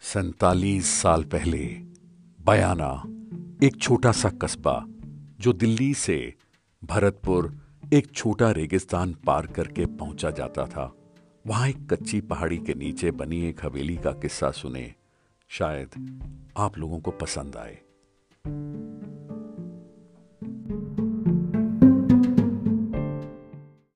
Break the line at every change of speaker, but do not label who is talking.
सैतालीस साल पहले, बयाना, एक छोटा सा कस्बा, जो दिल्ली से भरतपुर, एक छोटा रेगिस्तान पार करके पहुँचा जाता था। वहाँ एक कच्ची पहाड़ी के नीचे बनी एक हवेली का किस्सा सुने, शायद आप लोगों को पसंद आए।